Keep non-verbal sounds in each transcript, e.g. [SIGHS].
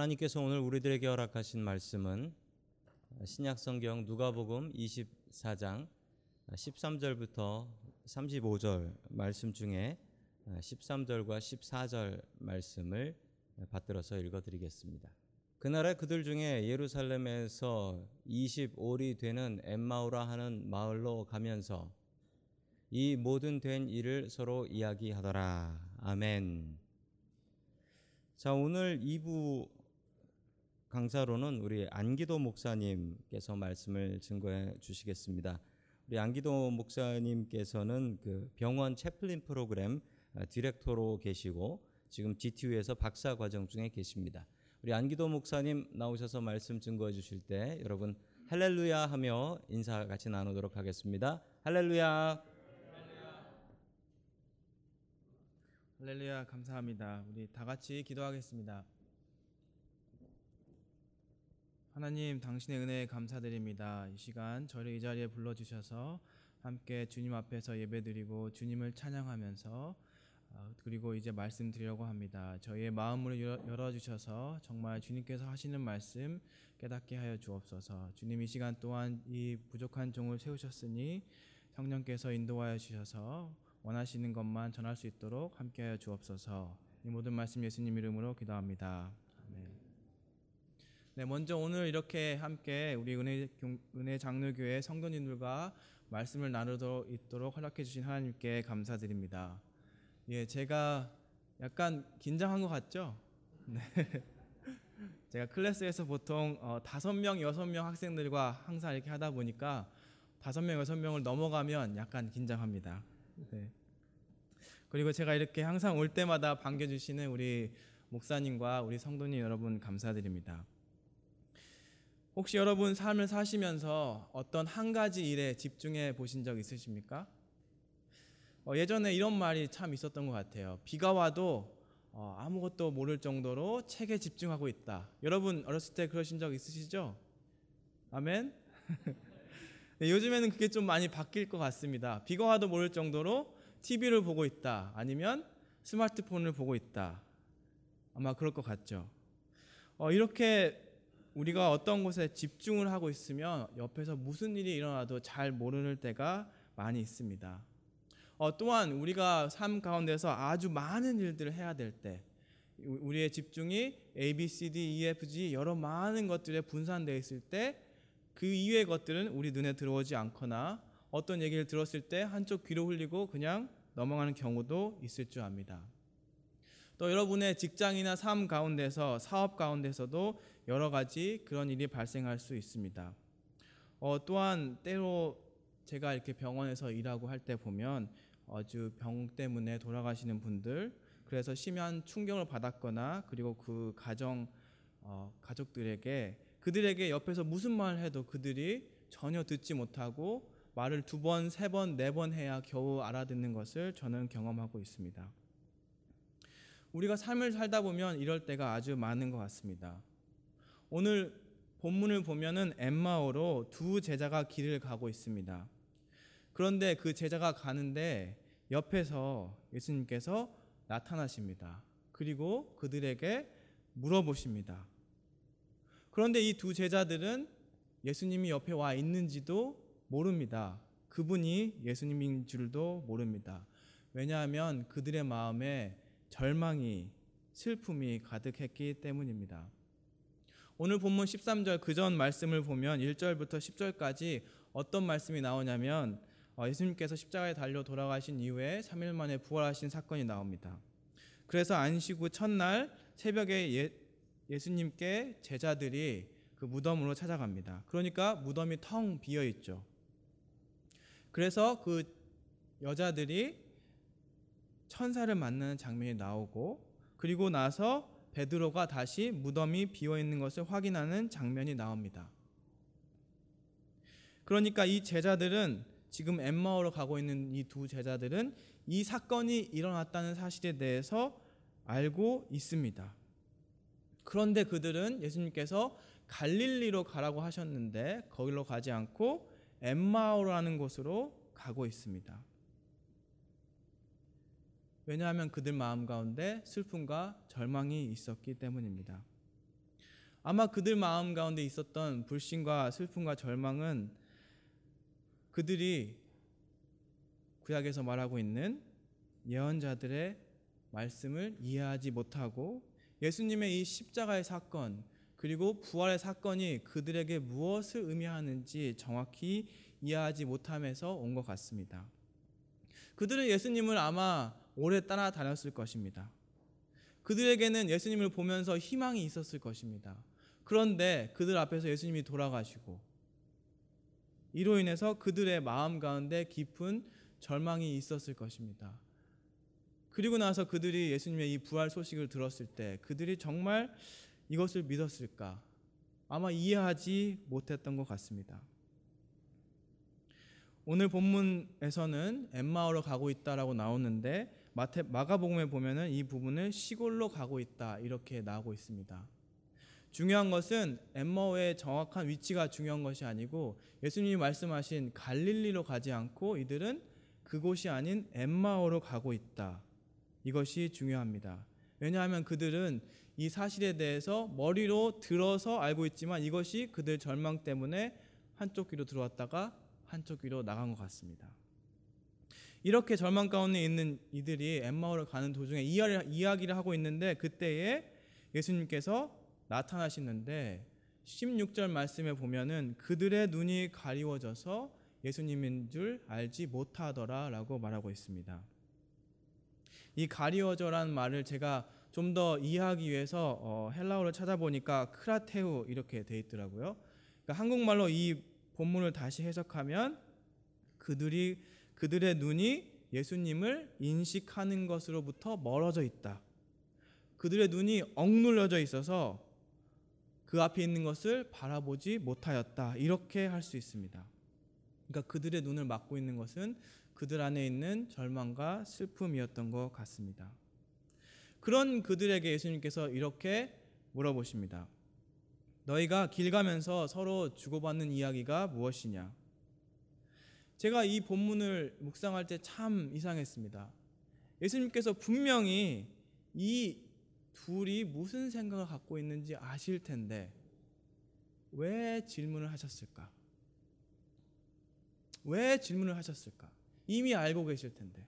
하나님께서 오늘 우리들에게 허락하신 말씀은 신약성경 누가복음 24장 13절부터 35절 말씀 중에 13절과 14절 말씀을 받들어서 읽어드리겠습니다. 그날에 그들 중에 예루살렘에서 25리 되는 엠마오라 하는 마을로 가면서 이 모든 된 일을 서로 이야기하더라. 아멘. 자, 오늘 2부 강사로는 우리 안기도 목사님께서 말씀을 증거해 주시겠습니다. 우리 안기도 목사님께서는 그 병원 채플린 프로그램 디렉터로 계시고 지금 GTU에서 박사 과정 중에 계십니다. 우리 안기도 목사님 나오셔서 말씀 증거해 주실 때 여러분 할렐루야 하며 인사 같이 나누도록 하겠습니다. 할렐루야. 할렐루야 감사합니다. 우리 다 같이 기도하겠습니다. 하나님 당신의 은혜에 감사드립니다. 이 시간 저를 이 자리에 불러 주셔서 함께 주님 앞에서 예배드리고 주님을 찬양하면서 어, 그리고 이제 말씀드리려고 합니다. 저희의 마음을 열어 주셔서 정말 주님께서 하시는 말씀 깨닫게 하여 주옵소서. 주님 이 시간 또한 이 부족한 종을 세우셨으니 성령께서 인도하여 주셔서 원하시는 것만 전할 수 있도록 함께하여 주옵소서. 이 모든 말씀 예수님 이름으로 기도합니다. 네, 먼저 오늘 이렇게 함께 우리 은혜 은혜 장로교회 성도님들과 말씀을 나누도록 허락해 주신 하나님께 감사드립니다. 예, 제가 약간 긴장한 것 같죠? [LAUGHS] 네. 제가 클래스에서 보통 어, 다섯 명, 여섯 명 학생들과 항상 이렇게 하다 보니까 다섯 명, 여섯 명을 넘어가면 약간 긴장합니다. 네. 그리고 제가 이렇게 항상 올 때마다 반겨주시는 우리 목사님과 우리 성도님 여러분 감사드립니다. 혹시 여러분 삶을 사시면서 어떤 한 가지 일에 집중해 보신 적 있으십니까? 어, 예전에 이런 말이 참 있었던 것 같아요. 비가 와도 어, 아무것도 모를 정도로 책에 집중하고 있다. 여러분 어렸을 때 그러신 적 있으시죠? 아멘. [LAUGHS] 네, 요즘에는 그게 좀 많이 바뀔 것 같습니다. 비가 와도 모를 정도로 TV를 보고 있다. 아니면 스마트폰을 보고 있다. 아마 그럴 것 같죠. 어, 이렇게 우리가 어떤 곳에 집중을 하고 있으면 옆에서 무슨 일이 일어나도 잘 모르는 때가 많이 있습니다. 어, 또한 우리가 삶 가운데서 아주 많은 일들을 해야 될 때, 우리의 집중이 A, B, C, D, E, F, G 여러 많은 것들에 분산되어 있을 때, 그 이외의 것들은 우리 눈에 들어오지 않거나 어떤 얘기를 들었을 때 한쪽 귀로 흘리고 그냥 넘어가는 경우도 있을 줄 압니다. 또 여러분의 직장이나 삶 가운데서 사업 가운데서도 여러 가지 그런 일이 발생할 수 있습니다. 어, 또한 때로 제가 이렇게 병원에서 일하고 할 때 보면 아주 병 때문에 돌아가시는 분들 그래서 심한 충격을 받았거나 그리고 그 가정 어, 가족들에게 그들에게 옆에서 무슨 말을 해도 그들이 전혀 듣지 못하고 말을 두 번, 세 번, 네 번 해야 겨우 알아듣는 것을 저는 경험하고 있습니다. 우리가 삶을 살다 보면 이럴 때가 아주 많은 것 같습니다. 오늘 본문을 보면은 엠마오로 두 제자가 길을 가고 있습니다. 그런데 그 제자가 가는데 옆에서 예수님께서 나타나십니다. 그리고 그들에게 물어보십니다. 그런데 이 두 제자들은 예수님이 옆에 와 있는지도 모릅니다. 그분이 예수님인 줄도 모릅니다. 왜냐하면 그들의 마음에 절망이 슬픔이 가득했기 때문입니다. 오늘 본문 13절 그 전 말씀을 보면 1절부터 10절까지 어떤 말씀이 나오냐면 어, 예수님께서 십자가에 달려 돌아가신 이후에 3일 만에 부활하신 사건이 나옵니다. 그래서 안식 후 첫날 새벽에 예, 예수님께 제자들이 그 무덤으로 찾아갑니다. 그러니까 무덤이 텅 비어 있죠. 그래서 그 여자들이 천사를 만나는 장면이 나오고 그리고 나서 베드로가 다시 무덤이 비어 있는 것을 확인하는 장면이 나옵니다. 그러니까 이 제자들은 지금 엠마오로 가고 있는 이 두 제자들은 이 사건이 일어났다는 사실에 대해서 알고 있습니다. 그런데 그들은 예수님께서 갈릴리로 가라고 하셨는데 거기로 가지 않고 엠마오라는 곳으로 가고 있습니다. 왜냐하면 그들 마음 가운데 슬픔과 절망이 있었기 때문입니다. 아마 그들 마음 가운데 있었던 불신과 슬픔과 절망은 그들이 구약에서 말하고 있는 예언자들의 말씀을 이해하지 못하고 예수님의 이 십자가의 사건 그리고 부활의 사건이 그들에게 무엇을 의미하는지 정확히 이해하지 못함에서 온 것 같습니다. 그들은 예수님을 아마 오래 따라다녔을 것입니다. 그들에게는 예수님을 보면서 희망이 있었을 것입니다. 그런데 그들 앞에서 예수님이 돌아가시고 이로 인해서 그들의 마음 가운데 깊은 절망이 있었을 것입니다. 그리고 나서 그들이 예수님의 이 부활 소식을 들었을 때 그들이 정말 이것을 믿었을까? 아마 이해하지 못했던 것 같습니다. 오늘 본문에서는 엠마오로 가고 있다라고 나오는데 마태 마가복음에 보면은 이 부분을 시골로 가고 있다 이렇게 나오고 있습니다. 중요한 것은 엠마오의 정확한 위치가 중요한 것이 아니고 예수님이 말씀하신 갈릴리로 가지 않고 이들은 그곳이 아닌 엠마오로 가고 있다. 이것이 중요합니다. 왜냐하면 그들은 이 사실에 대해서 머리로 들어서 알고 있지만 이것이 그들 절망 때문에 한쪽 귀로 들어왔다가 한쪽 귀로 나간 것 같습니다. 이렇게 절망 가운데 있는 이들이 엠마오를 가는 도중에 이야기를 하고 있는데 그때에 예수님께서 나타나시는데 16절 말씀에 보면은 그들의 눈이 가리워져서 예수님인 줄 알지 못하더라라고 말하고 있습니다. 이 가리워져라는 말을 제가 좀 더 이해하기 위해서 어, 헬라어를 찾아보니까 크라테우 이렇게 돼 있더라고요. 그러니까 한국말로 이 본문을 다시 해석하면 그들이 그들의 눈이 예수님을 인식하는 것으로부터 멀어져 있다. 그들의 눈이 억눌려져 있어서 그 앞에 있는 것을 바라보지 못하였다. 이렇게 할 수 있습니다. 그러니까 그들의 눈을 막고 있는 것은 그들 안에 있는 절망과 슬픔이었던 것 같습니다. 그런 그들에게 예수님께서 이렇게 물어보십니다. 너희가 길 가면서 서로 주고받는 이야기가 무엇이냐? 제가 이 본문을 묵상할 때 참 이상했습니다. 예수님께서 분명히 이 둘이 무슨 생각을 갖고 있는지 아실 텐데 왜 질문을 하셨을까? 왜 질문을 하셨을까? 이미 알고 계실 텐데.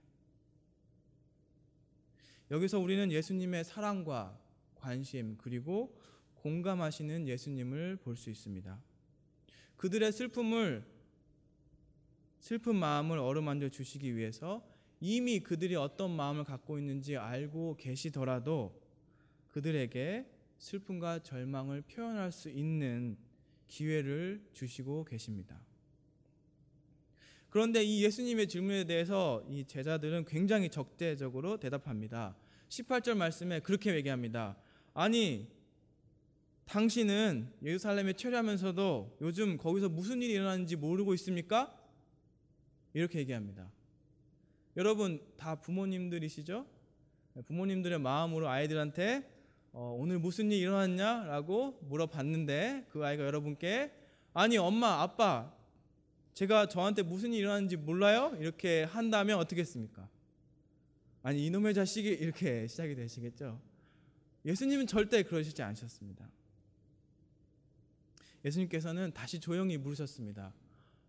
여기서 우리는 예수님의 사랑과 관심 그리고 공감하시는 예수님을 볼 수 있습니다. 그들의 슬픔을 슬픈 마음을 어루만져 주시기 위해서 이미 그들이 어떤 마음을 갖고 있는지 알고 계시더라도 그들에게 슬픔과 절망을 표현할 수 있는 기회를 주시고 계십니다. 그런데 이 예수님의 질문에 대해서 이 제자들은 굉장히 적대적으로 대답합니다. 18절 말씀에 그렇게 얘기합니다. 아니, 당신은 예루살렘에 체류하면서도 요즘 거기서 무슨 일이 일어나는지 모르고 있습니까? 이렇게 얘기합니다. 여러분 다 부모님들이시죠? 부모님들의 마음으로 아이들한테 어, 오늘 무슨 일 일어났냐라고 물어봤는데 그 아이가 여러분께 아니 엄마 아빠 제가 저한테 무슨 일 일어났는지 몰라요? 이렇게 한다면 어떻겠습니까? 아니 이놈의 자식이 이렇게 시작이 되시겠죠. 예수님은 절대 그러시지 않으셨습니다. 예수님께서는 다시 조용히 물으셨습니다.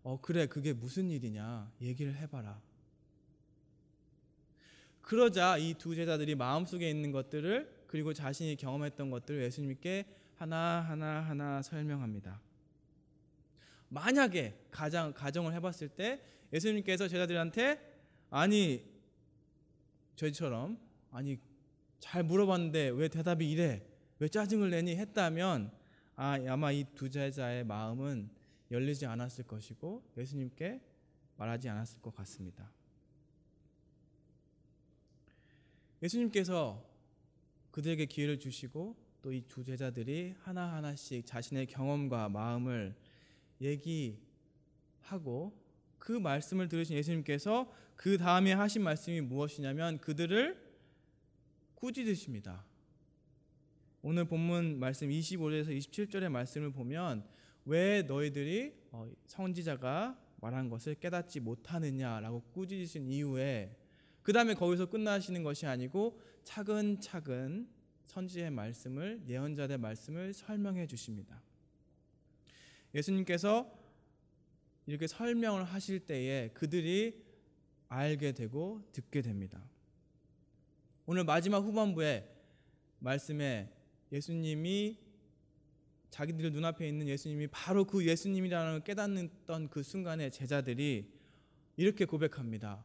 어 그래 그게 무슨 일이냐 얘기를 해봐라. 그러자 이 두 제자들이 마음속에 있는 것들을 그리고 자신이 경험했던 것들을 예수님께 하나 하나 하나 설명합니다. 만약에 가정 가정을 해봤을 때 예수님께서 제자들한테 아니 저희처럼 아니 잘 물어봤는데 왜 대답이 이래 왜 짜증을 내니 했다면 아 아마 이 두 제자의 마음은 열리지 않았을 것이고 예수님께 말하지 않았을 것 같습니다. 예수님께서 그들에게 기회를 주시고 또 이 두 제자들이 하나하나씩 자신의 경험과 마음을 얘기하고 그 말씀을 들으신 예수님께서 그 다음에 하신 말씀이 무엇이냐면 그들을 꾸짖으십니다. 오늘 본문 말씀 25절에서 27절의 말씀을 보면 왜 너희들이 어, 선지자가 말한 것을 깨닫지 못하느냐라고 꾸짖으신 이후에 그 다음에 거기서 끝나시는 것이 아니고 차근차근 선지의 말씀을 예언자의 말씀을 설명해 주십니다. 예수님께서 이렇게 설명을 하실 때에 그들이 알게 되고 듣게 됩니다. 오늘 마지막 후반부에 말씀에 예수님이 자기들 눈앞에 있는 예수님이 바로 그 예수님이라는 걸 깨닫는 그 순간에 제자들이 이렇게 고백합니다.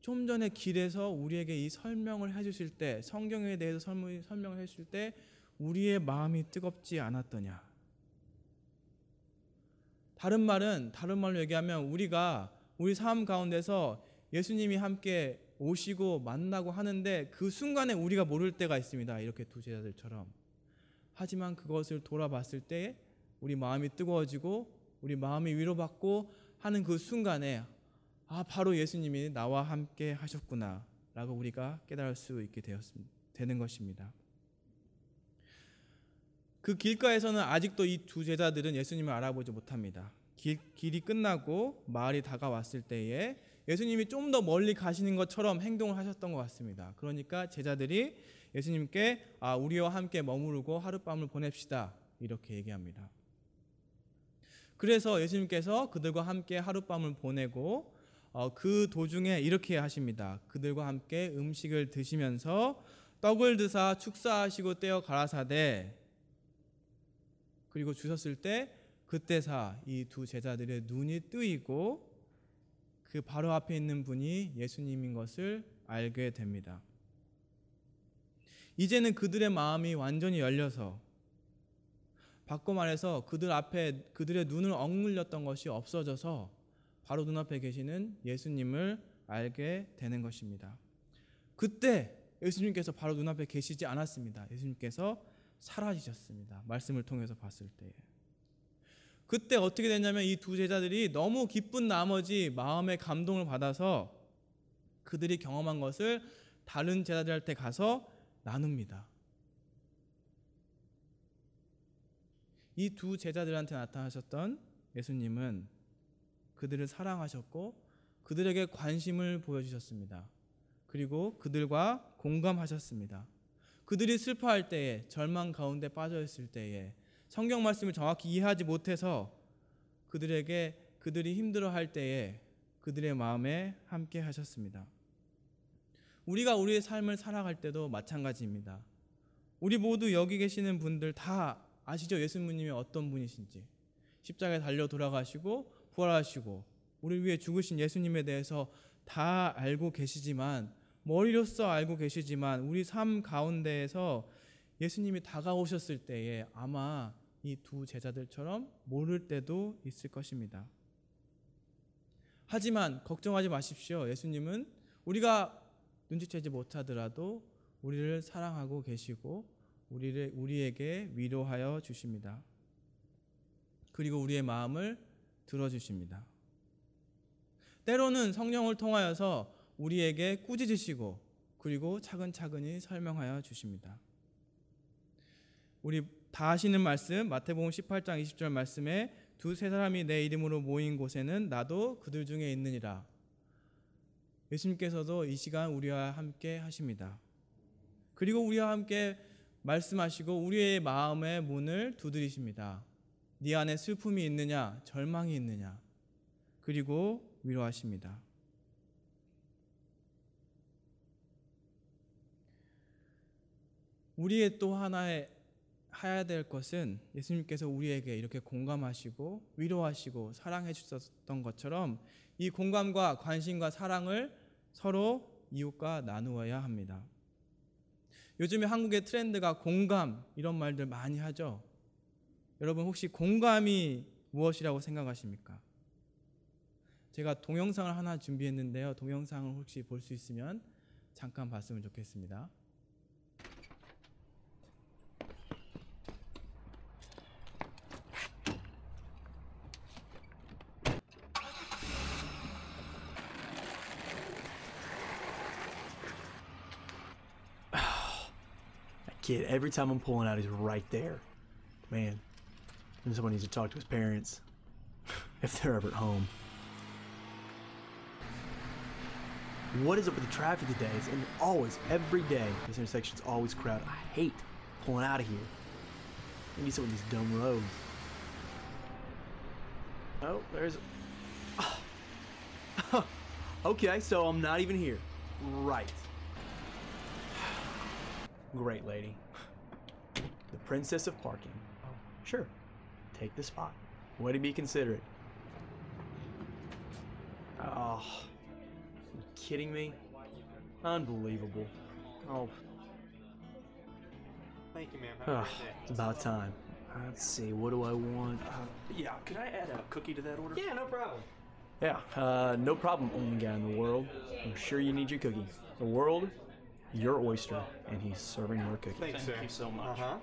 좀 전에 길에서 우리에게 이 설명을 해주실 때 성경에 대해서 설명, 설명을 해주실 때 우리의 마음이 뜨겁지 않았더냐. 다른 말은 다른 말로 얘기하면 우리가 우리 삶 가운데서 예수님이 함께 오시고 만나고 하는데 그 순간에 우리가 모를 때가 있습니다. 이렇게 두 제자들처럼. 하지만 그것을 돌아봤을 때 우리 마음이 뜨거워지고 우리 마음이 위로받고 하는 그 순간에 아 바로 예수님이 나와 함께 하셨구나라고 우리가 깨달을 수 있게 되었습니다. 되는 것입니다. 그 길가에서는 아직도 이 두 제자들은 예수님을 알아보지 못합니다. 길, 길이 끝나고 마을이 다가왔을 때에 예수님이 좀 더 멀리 가시는 것처럼 행동을 하셨던 것 같습니다. 그러니까 제자들이 예수님께 아, 우리와 함께 머무르고 하룻밤을 보냅시다. 이렇게 얘기합니다. 그래서 예수님께서 그들과 함께 하룻밤을 보내고 어, 그 도중에 이렇게 하십니다. 그들과 함께 음식을 드시면서 떡을 드사 축사하시고 떼어 가라사대 그리고 주셨을 때 그때사 이 두 제자들의 눈이 뜨이고 그 바로 앞에 있는 분이 예수님인 것을 알게 됩니다. 이제는 그들의 마음이 완전히 열려서 바꿔 말해서 그들 앞에 그들의 눈을 억눌렸던 것이 없어져서 바로 눈앞에 계시는 예수님을 알게 되는 것입니다. 그때 예수님께서 바로 눈앞에 계시지 않았습니다. 예수님께서 사라지셨습니다. 말씀을 통해서 봤을 때. 그때 어떻게 됐냐면 이 두 제자들이 너무 기쁜 나머지 마음의 감동을 받아서 그들이 경험한 것을 다른 제자들한테 가서 나눕니다. 이 두 제자들한테 나타나셨던 예수님은 그들을 사랑하셨고 그들에게 관심을 보여주셨습니다. 그리고 그들과 공감하셨습니다. 그들이 슬퍼할 때에 절망 가운데 빠져 있을 때에 성경 말씀을 정확히 이해하지 못해서 그들에게 그들이 힘들어할 때에 그들의 마음에 함께 하셨습니다. 우리가 우리의 삶을 살아갈 때도 마찬가지입니다. 우리 모두 여기 계시는 분들 다 아시죠? 예수님이 어떤 분이신지. 십자가에 달려 돌아가시고 부활하시고 우리 위해 죽으신 예수님에 대해서 다 알고 계시지만 머리로서 알고 계시지만 우리 삶 가운데에서 예수님이 다가오셨을 때에 아마 이 두 제자들처럼 모를 때도 있을 것입니다. 하지만 걱정하지 마십시오. 예수님은 우리가 눈치채지 못하더라도 우리를 사랑하고 계시고 우리를 우리에게 위로하여 주십니다. 그리고 우리의 마음을 들어 주십니다. 때로는 성령을 통하여서 우리에게 꾸짖으시고 그리고 차근차근히 설명하여 주십니다. 우리 다 아시는 말씀 마태복음 18장 20절 말씀에 두세 사람이 내 이름으로 모인 곳에는 나도 그들 중에 있느니라. 예수님께서도 이 시간 우리와 함께 하십니다. 그리고 우리와 함께 말씀하시고 우리의 마음의 문을 두드리십니다. 네 안에 슬픔이 있느냐, 절망이 있느냐. 그리고 위로하십니다. 우리의 또 하나의 해야 될 것은 예수님께서 우리에게 이렇게 공감하시고 위로하시고 사랑해 주셨던 것처럼 이 공감과 관심과 사랑을 서로 이웃과 나누어야 합니다. 요즘에 한국의 트렌드가 공감 이런 말들 많이 하죠. 여러분 혹시 공감이 무엇이라고 생각하십니까? 제가 동영상을 하나 준비했는데요. 동영상을 혹시 볼 수 있으면 잠깐 봤으면 좋겠습니다. Kid, every time I'm pulling out, he's right there. Man, and someone needs to talk to his parents [LAUGHS] if they're ever at home. What is up with the traffic today? It's always, every day, this intersection's always crowded. I hate pulling out of here. Maybe some of these dumb roads. Oh, there's. [SIGHS] [SIGHS] okay, so I'm not even here. Right. Great lady. The princess of parking. Oh, sure. Take the spot. Way to be considerate. Oh, you kidding me? Unbelievable. Oh, Thank you, ma'am. Have a great day. it's about time. Let's see, what do I want? Uh, yeah, could I add a cookie to that order? Yeah, no problem. Yeah, uh, no problem, only guy in the world. I'm sure you need your cookie. The world, your oyster, and he's serving your cookie. Thanks, Thank sir. you so much. Uh huh.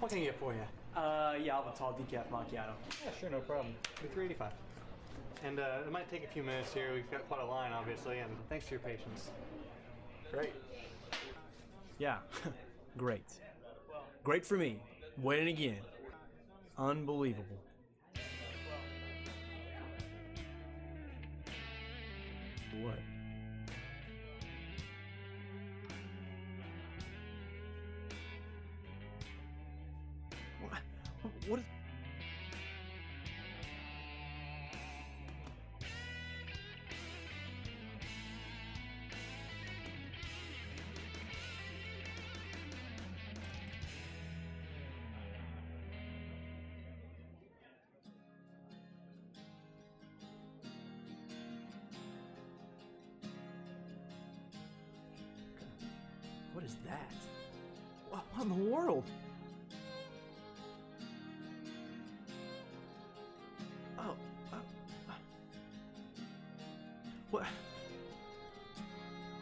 What can I get for you? Uh, yeah, I'll have a tall decaf macchiato. Yeah, sure, no problem. Be three eighty-five. And uh, it might take a few minutes here. We've got quite a line, obviously, and thanks for your patience. Great. Yeah, [LAUGHS] great. Great for me. Winning again. Unbelievable. What? What? What is? What is that? What, in the world?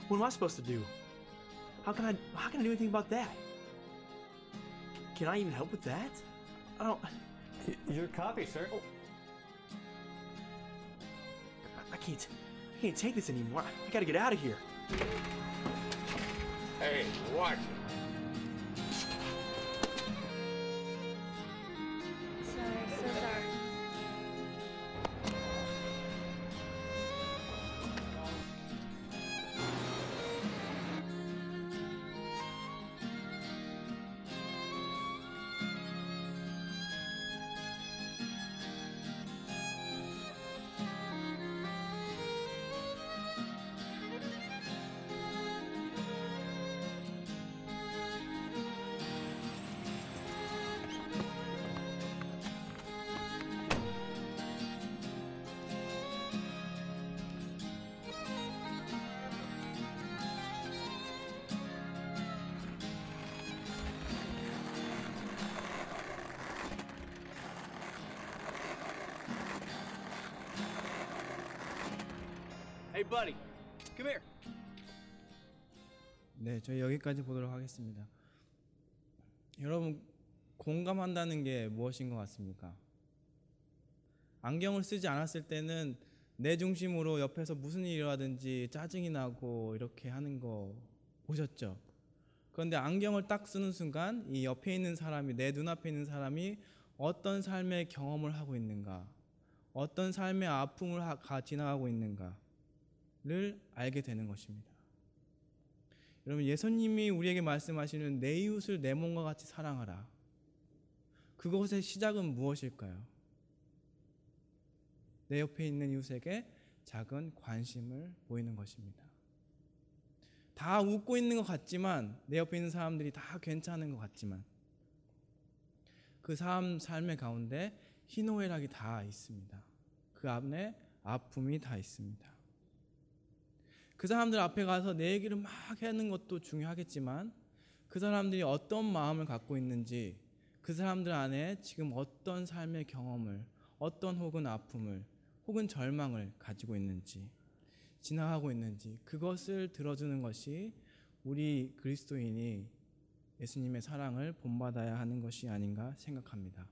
What am I supposed to do? How can I? How can I do anything about that? Can I even help with that? I don't. Your copy, sir. I- I can't. I can't take this anymore. I gotta get out of here. Hey, watch it. Buddy, come here. 네, 저희 여기까지 보도록 하겠습니다. 여러분 공감한다는 게 무엇인 것 같습니까? 안경을 쓰지 않았을 때는 내 중심으로 옆에서 무슨 일이 일어나든지 짜증이 나고 이렇게 하는 거 보셨죠? 그런데 안경을 딱 쓰는 순간 이 옆에 있는 사람이 내 눈앞에 있는 사람이 어떤 삶의 경험을 하고 있는가, 어떤 삶의 아픔을 지나가고 있는가 를 알게 되는 것입니다. 여러분 예수님이 우리에게 말씀하시는 내 이웃을 내 몸과 같이 사랑하라. 그것의 시작은 무엇일까요? 내 옆에 있는 이웃에게 작은 관심을 보이는 것입니다. 다 웃고 있는 것 같지만 내 옆에 있는 사람들이 다 괜찮은 것 같지만 그 사람 삶의 가운데 희노애락이 다 있습니다. 그 안에 아픔이 다 있습니다. 그 사람들 앞에 가서 내 얘기를 막 하는 것도 중요하겠지만 그 사람들이 어떤 마음을 갖고 있는지 그 사람들 안에 지금 어떤 삶의 경험을 어떤 혹은 아픔을 혹은 절망을 가지고 있는지 지나가고 있는지 그것을 들어주는 것이 우리 그리스도인이 예수님의 사랑을 본받아야 하는 것이 아닌가 생각합니다.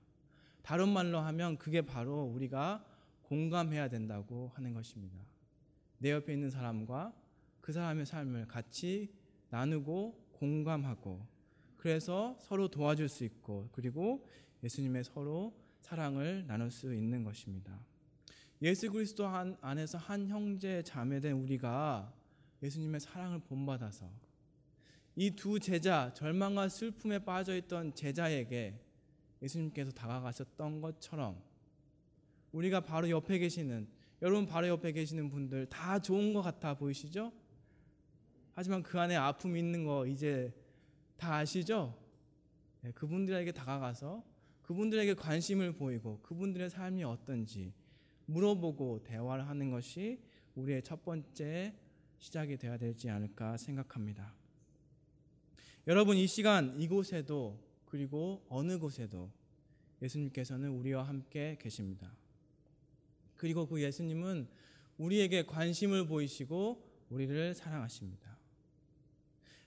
다른 말로 하면 그게 바로 우리가 공감해야 된다고 하는 것입니다. 내 옆에 있는 사람과 그 사람의 삶을 같이 나누고 공감하고 그래서 서로 도와줄 수 있고 그리고 예수님의 서로 사랑을 나눌 수 있는 것입니다. 예수 그리스도 한, 안에서 한 형제 자매된 우리가 예수님의 사랑을 본받아서 이 두 제자 절망과 슬픔에 빠져 있던 제자에게 예수님께서 다가가셨던 것처럼 우리가 바로 옆에 계시는 여러분 바로 옆에 계시는 분들 다 좋은 것 같아 보이시죠? 하지만 그 안에 아픔이 있는 거 이제 다 아시죠? 네, 그분들에게 다가가서 그분들에게 관심을 보이고 그분들의 삶이 어떤지 물어보고 대화를 하는 것이 우리의 첫 번째 시작이 되어야 되지 않을까 생각합니다. 여러분 이 시간 이곳에도 그리고 어느 곳에도 예수님께서는 우리와 함께 계십니다. 그리고 그 예수님은 우리에게 관심을 보이시고 우리를 사랑하십니다.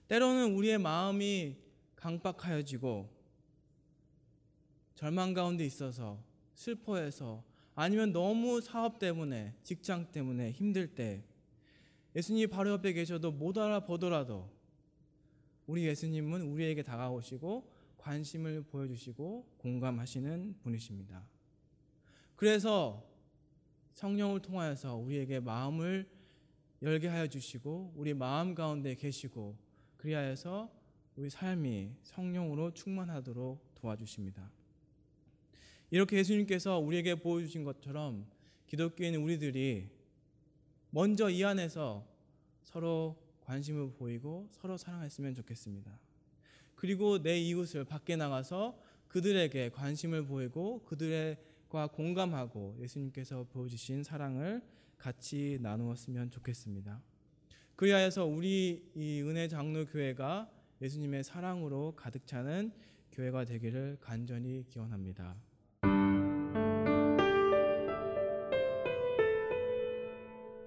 때로는 우리의 마음이 강박하여지고 절망 가운데 있어서 슬퍼해서 아니면 너무 사업 때문에 직장 때문에 힘들 때 예수님이 바로 옆에 계셔도 못 알아보더라도 우리 예수님은 우리에게 다가오시고 관심을 보여주시고 공감하시는 분이십니다. 그래서 성령을 통하여서 우리에게 마음을 열게 하여 주시고 우리 마음 가운데 계시고 그리하여서 우리 삶이 성령으로 충만하도록 도와주십니다. 이렇게 예수님께서 우리에게 보여주신 것처럼 기독교인 우리들이 먼저 이 안에서 서로 관심을 보이고 서로 사랑했으면 좋겠습니다. 그리고 내 이웃을 밖에 나가서 그들에게 관심을 보이고 그들 과 공감하고 예수님께서 보여주신 사랑을 같이 나누었으면 좋겠습니다. 그리하여서 우리 이 은혜 장로 교회가 예수님의 사랑으로 가득 차는 교회가 되기를 간절히 기원합니다.